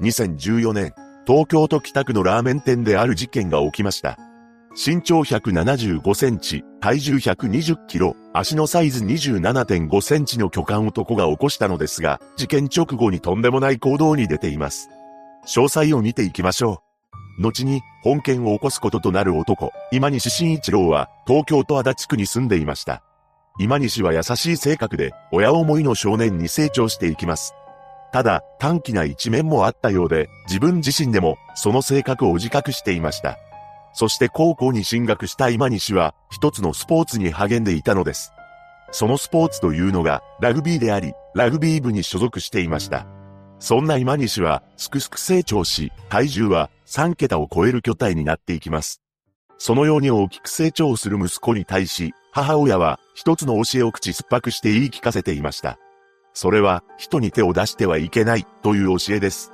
2014年、東京都北区のラーメン店である事件が起きました。身長175センチ、体重120キロ、足のサイズ27.5センチの巨漢男が起こしたのですが、事件直後にとんでもない行動に出ています。詳細を見ていきましょう。後に、本件を起こすこととなる男、今西慎一郎は、東京都足立区に住んでいました。今西は優しい性格で、親思いの少年に成長していきます。ただ、短気な一面もあったようで、自分自身でも、その性格を自覚していました。そして高校に進学した今西は、一つのスポーツに励んでいたのです。そのスポーツというのが、ラグビーであり、ラグビー部に所属していました。そんな今西は、すくすく成長し、体重は3桁を超える巨体になっていきます。そのように大きく成長する息子に対し、母親は一つの教えを口酸っぱくして言い聞かせていました。それは、人に手を出してはいけないという教えです。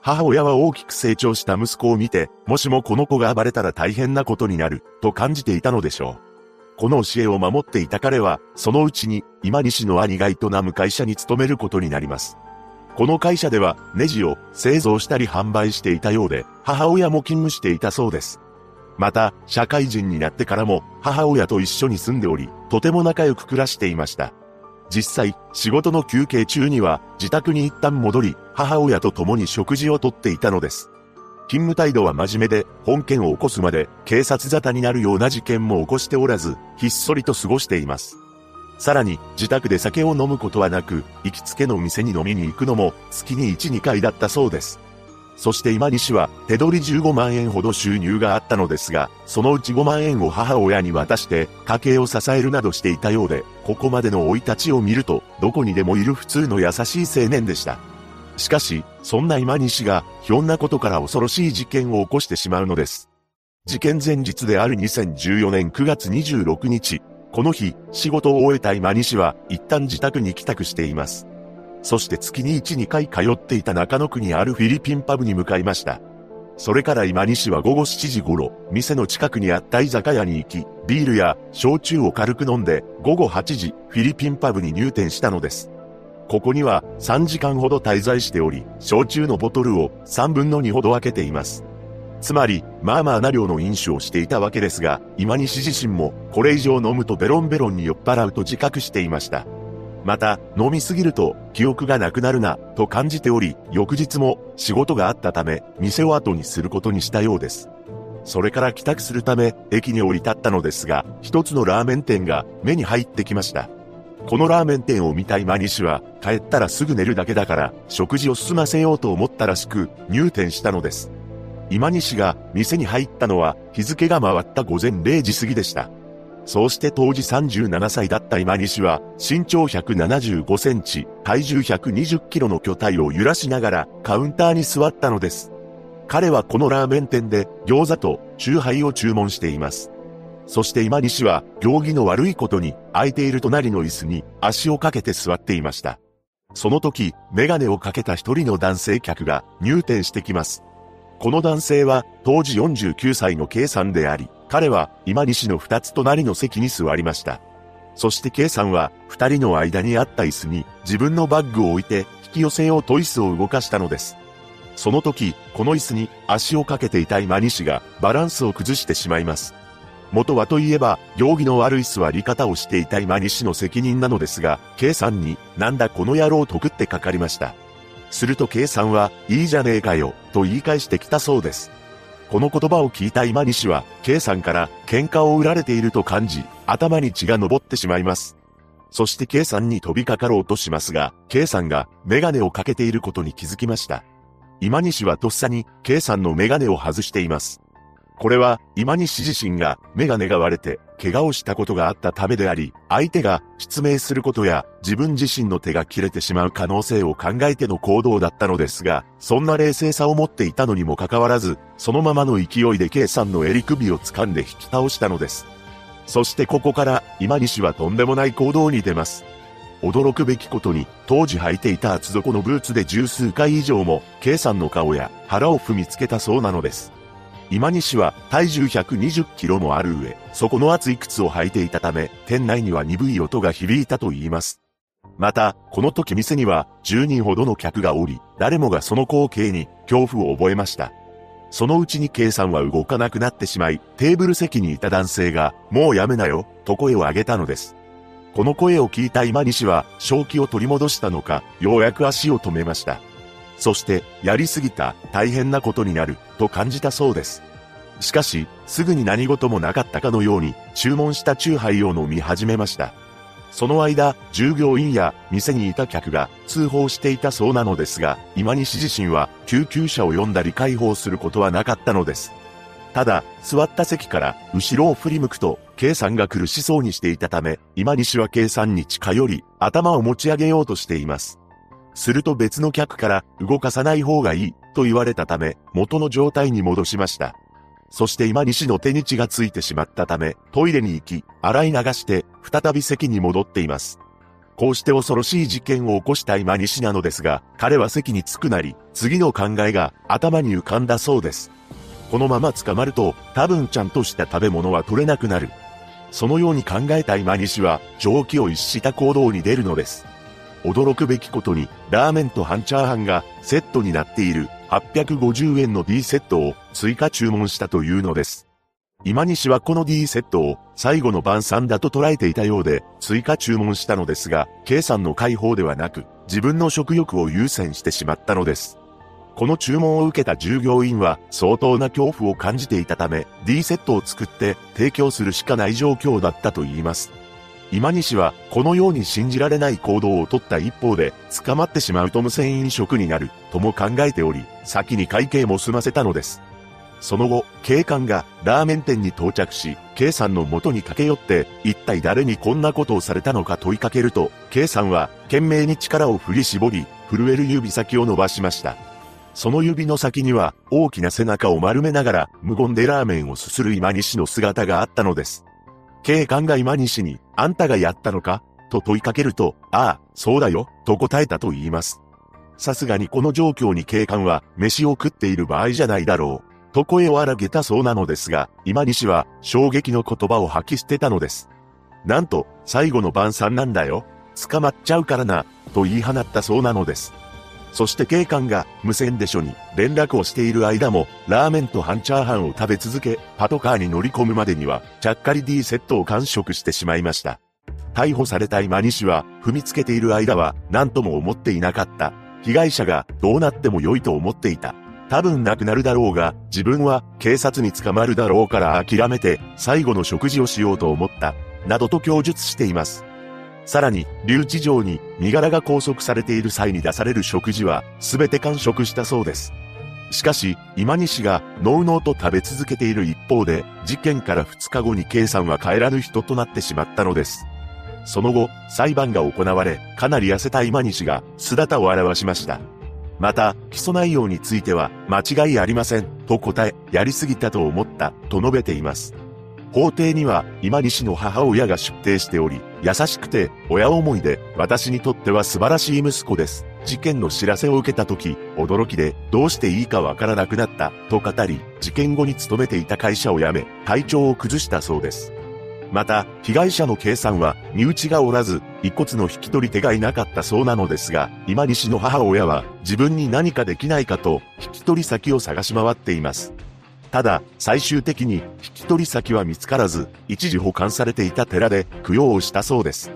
母親は大きく成長した息子を見て、もしもこの子が暴れたら大変なことになる、と感じていたのでしょう。この教えを守っていた彼は、そのうちに、今西の兄が営む会社に勤めることになります。この会社では、ネジを製造したり販売していたようで、母親も勤務していたそうです。また、社会人になってからも、母親と一緒に住んでおり、とても仲良く暮らしていました。実際、仕事の休憩中には、自宅に一旦戻り、母親と共に食事をとっていたのです。勤務態度は真面目で、本件を起こすまで、警察沙汰になるような事件も起こしておらず、ひっそりと過ごしています。さらに、自宅で酒を飲むことはなく、行きつけの店に飲みに行くのも、月に1、2回だったそうです。そして今西は手取り15万円ほど収入があったのですが、そのうち5万円を母親に渡して家計を支えるなどしていたようで、ここまでの生い立ちを見ると、どこにでもいる普通の優しい青年でした。しかし、そんな今西が、ひょんなことから恐ろしい事件を起こしてしまうのです。事件前日である2014年9月26日、この日、仕事を終えた今西は、一旦自宅に帰宅しています。そして月に1、2回通っていた中野区にあるフィリピンパブに向かいました。それから今西は午後7時頃、店の近くにあった居酒屋に行き、ビールや焼酎を軽く飲んで、午後8時、フィリピンパブに入店したのです。ここには3時間ほど滞在しており、焼酎のボトルを3分の2ほど開けています。つまり、まあまあな量の飲酒をしていたわけですが、今西自身も、これ以上飲むとベロンベロンに酔っ払うと自覚していました。また、飲みすぎると記憶がなくなるな、と感じており、翌日も仕事があったため、店を後にすることにしたようです。それから帰宅するため、駅に降り立ったのですが、一つのラーメン店が目に入ってきました。このラーメン店を見た今西は、帰ったらすぐ寝るだけだから、食事を済ませようと思ったらしく、入店したのです。今西が店に入ったのは、日付が回った午前0時過ぎでした。そうして当時37歳だった今西は、身長175センチ、体重120キロの巨体を揺らしながらカウンターに座ったのです。彼はこのラーメン店で餃子と酎ハイを注文しています。そして今西は、行儀の悪いことに、空いている隣の椅子に足をかけて座っていました。その時、メガネをかけた一人の男性客が入店してきます。この男性は、当時49歳の K さんであり、彼は今西の二つ隣の席に座りました。そして K さんは二人の間にあった椅子に自分のバッグを置いて引き寄せようと椅子を動かしたのです。その時、この椅子に足をかけていた今西がバランスを崩してしまいます。元はといえば、行儀の悪い座り方をしていた今西の責任なのですが、K さんに、なんだこの野郎と食ってかかりました。すると K さんは、いいじゃねえかよ、と言い返してきたそうです。この言葉を聞いた今西は、K さんから喧嘩を売られていると感じ、頭に血が昇ってしまいます。そして K さんに飛びかかろうとしますが、K さんがメガネをかけていることに気づきました。今西はとっさに K さんのメガネを外しています。これは、今西自身が、メガネが割れて、怪我をしたことがあったためであり、相手が失明することや、自分自身の手が切れてしまう可能性を考えての行動だったのですが、そんな冷静さを持っていたのにもかかわらず、そのままの勢いで K さんの襟首を掴んで引き倒したのです。そしてここから、今西はとんでもない行動に出ます。驚くべきことに、当時履いていた厚底のブーツで十数回以上も、K さんの顔や腹を踏みつけたそうなのです。今西は体重120キロもある上、底の厚い靴を履いていたため、店内には鈍い音が響いたと言います。また、この時店には10人ほどの客がおり、誰もがその光景に恐怖を覚えました。そのうちに K さんは動かなくなってしまい、テーブル席にいた男性が、もうやめなよ、と声を上げたのです。この声を聞いた今西は、正気を取り戻したのか、ようやく足を止めました。そして、やりすぎた、大変なことになる、と感じたそうです。しかし、すぐに何事もなかったかのように、注文したチューハイを飲み始めました。その間、従業員や店にいた客が通報していたそうなのですが、今西自身は救急車を呼んだり解放することはなかったのです。ただ、座った席から後ろを振り向くと、K さんが苦しそうにしていたため、今西は K さんに近寄り、頭を持ち上げようとしています。すると別の客から動かさない方がいいと言われたため、元の状態に戻しました。そして今西の手に血がついてしまったため、トイレに行き、洗い流して、再び席に戻っています。こうして恐ろしい事件を起こした今西なのですが、彼は席に着くなり、次の考えが頭に浮かんだそうです。このまま捕まると、多分ちゃんとした食べ物は取れなくなる。そのように考えた今西は、蒸気を逸した行動に出るのです。驚くべきことに、ラーメンと半チャーハンがセットになっている850円の D セットを追加注文したというのです。今西はこの D セットを最後の晩餐だと捉えていたようで追加注文したのですが、計算の解放ではなく自分の食欲を優先してしまったのです。この注文を受けた従業員は相当な恐怖を感じていたため D セットを作って提供するしかない状況だったと言います。今西はこのように信じられない行動をとった一方で捕まってしまうと無銭飲食になるとも考えており先に会計も済ませたのです。その後、警官がラーメン店に到着し、K さんの元に駆け寄って、一体誰にこんなことをされたのか問いかけると、K さんは懸命に力を振り絞り、震える指先を伸ばしました。その指の先には大きな背中を丸めながら無言でラーメンをすする今西の姿があったのです。警官が今西に、あんたがやったのか？と問いかけると、ああ、そうだよ、と答えたと言います。さすがにこの状況に警官は、飯を食っている場合じゃないだろう。と声を荒げたそうなのですが、今西は衝撃の言葉を吐き捨てたのです。なんと、最後の晩餐なんだよ。捕まっちゃうからな、と言い放ったそうなのです。そして警官が無線で署に連絡をしている間も、ラーメンと半チャーハンを食べ続け、パトカーに乗り込むまでには、ちゃっかり D セットを完食してしまいました。逮捕された今西は、踏みつけている間は、何とも思っていなかった。被害者がどうなっても良いと思っていた。多分亡くなるだろうが、自分は警察に捕まるだろうから諦めて、最後の食事をしようと思った。などと供述しています。さらに、留置場に身柄が拘束されている際に出される食事は、すべて完食したそうです。しかし、今西が、のうのうと食べ続けている一方で、事件から2日後に K さんは帰らぬ人となってしまったのです。その後、裁判が行われ、かなり痩せた今西が姿を現しました。また、起訴内容については、間違いありません、と答え、やりすぎたと思った、と述べています。法廷には、今西の母親が出廷しており、優しくて、親思いで、私にとっては素晴らしい息子です。事件の知らせを受けた時、驚きで、どうしていいかわからなくなった、と語り、事件後に勤めていた会社を辞め、体調を崩したそうです。また、被害者の計算は、身内がおらず、一骨の引き取り手がいなかったそうなのですが、今西の母親は、自分に何かできないかと、引き取り先を探し回っています。ただ、最終的に、引き取り先は見つからず、一時保管されていた寺で、供養をしたそうです。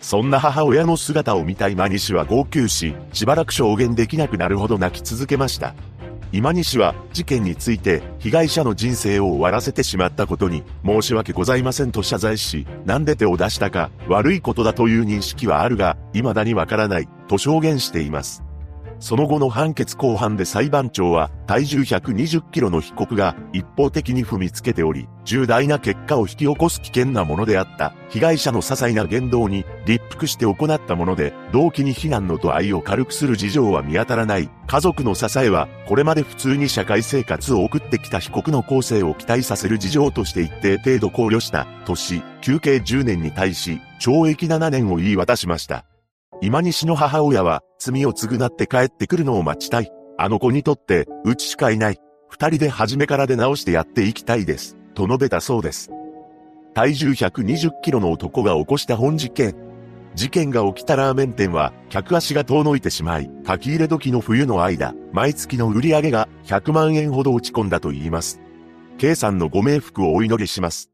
そんな母親の姿を見た今西は号泣し、しばらく証言できなくなるほど泣き続けました。今西は事件について被害者の人生を終わらせてしまったことに申し訳ございませんと謝罪し、なんで手を出したか悪いことだという認識はあるが、未だにわからないと証言しています。その後の判決公判で裁判長は、体重120キロの被告が一方的に踏みつけており、重大な結果を引き起こす危険なものであった。被害者の些細な言動に立腹して行ったもので、動機に非難の度合いを軽くする事情は見当たらない。家族の支えは、これまで普通に社会生活を送ってきた被告の構成を期待させる事情として一定程度考慮した、とし、休刑10年に対し、懲役7年を言い渡しました。今西の母親は、罪を償って帰ってくるのを待ちたい。あの子にとって、うちしかいない。二人で初めから出直してやっていきたいです。と述べたそうです。体重120キロの男が起こした本事件。事件が起きたラーメン店は、客足が遠のいてしまい、書き入れ時の冬の間、毎月の売り上げが100万円ほど落ち込んだと言います。K さんのご冥福をお祈りします。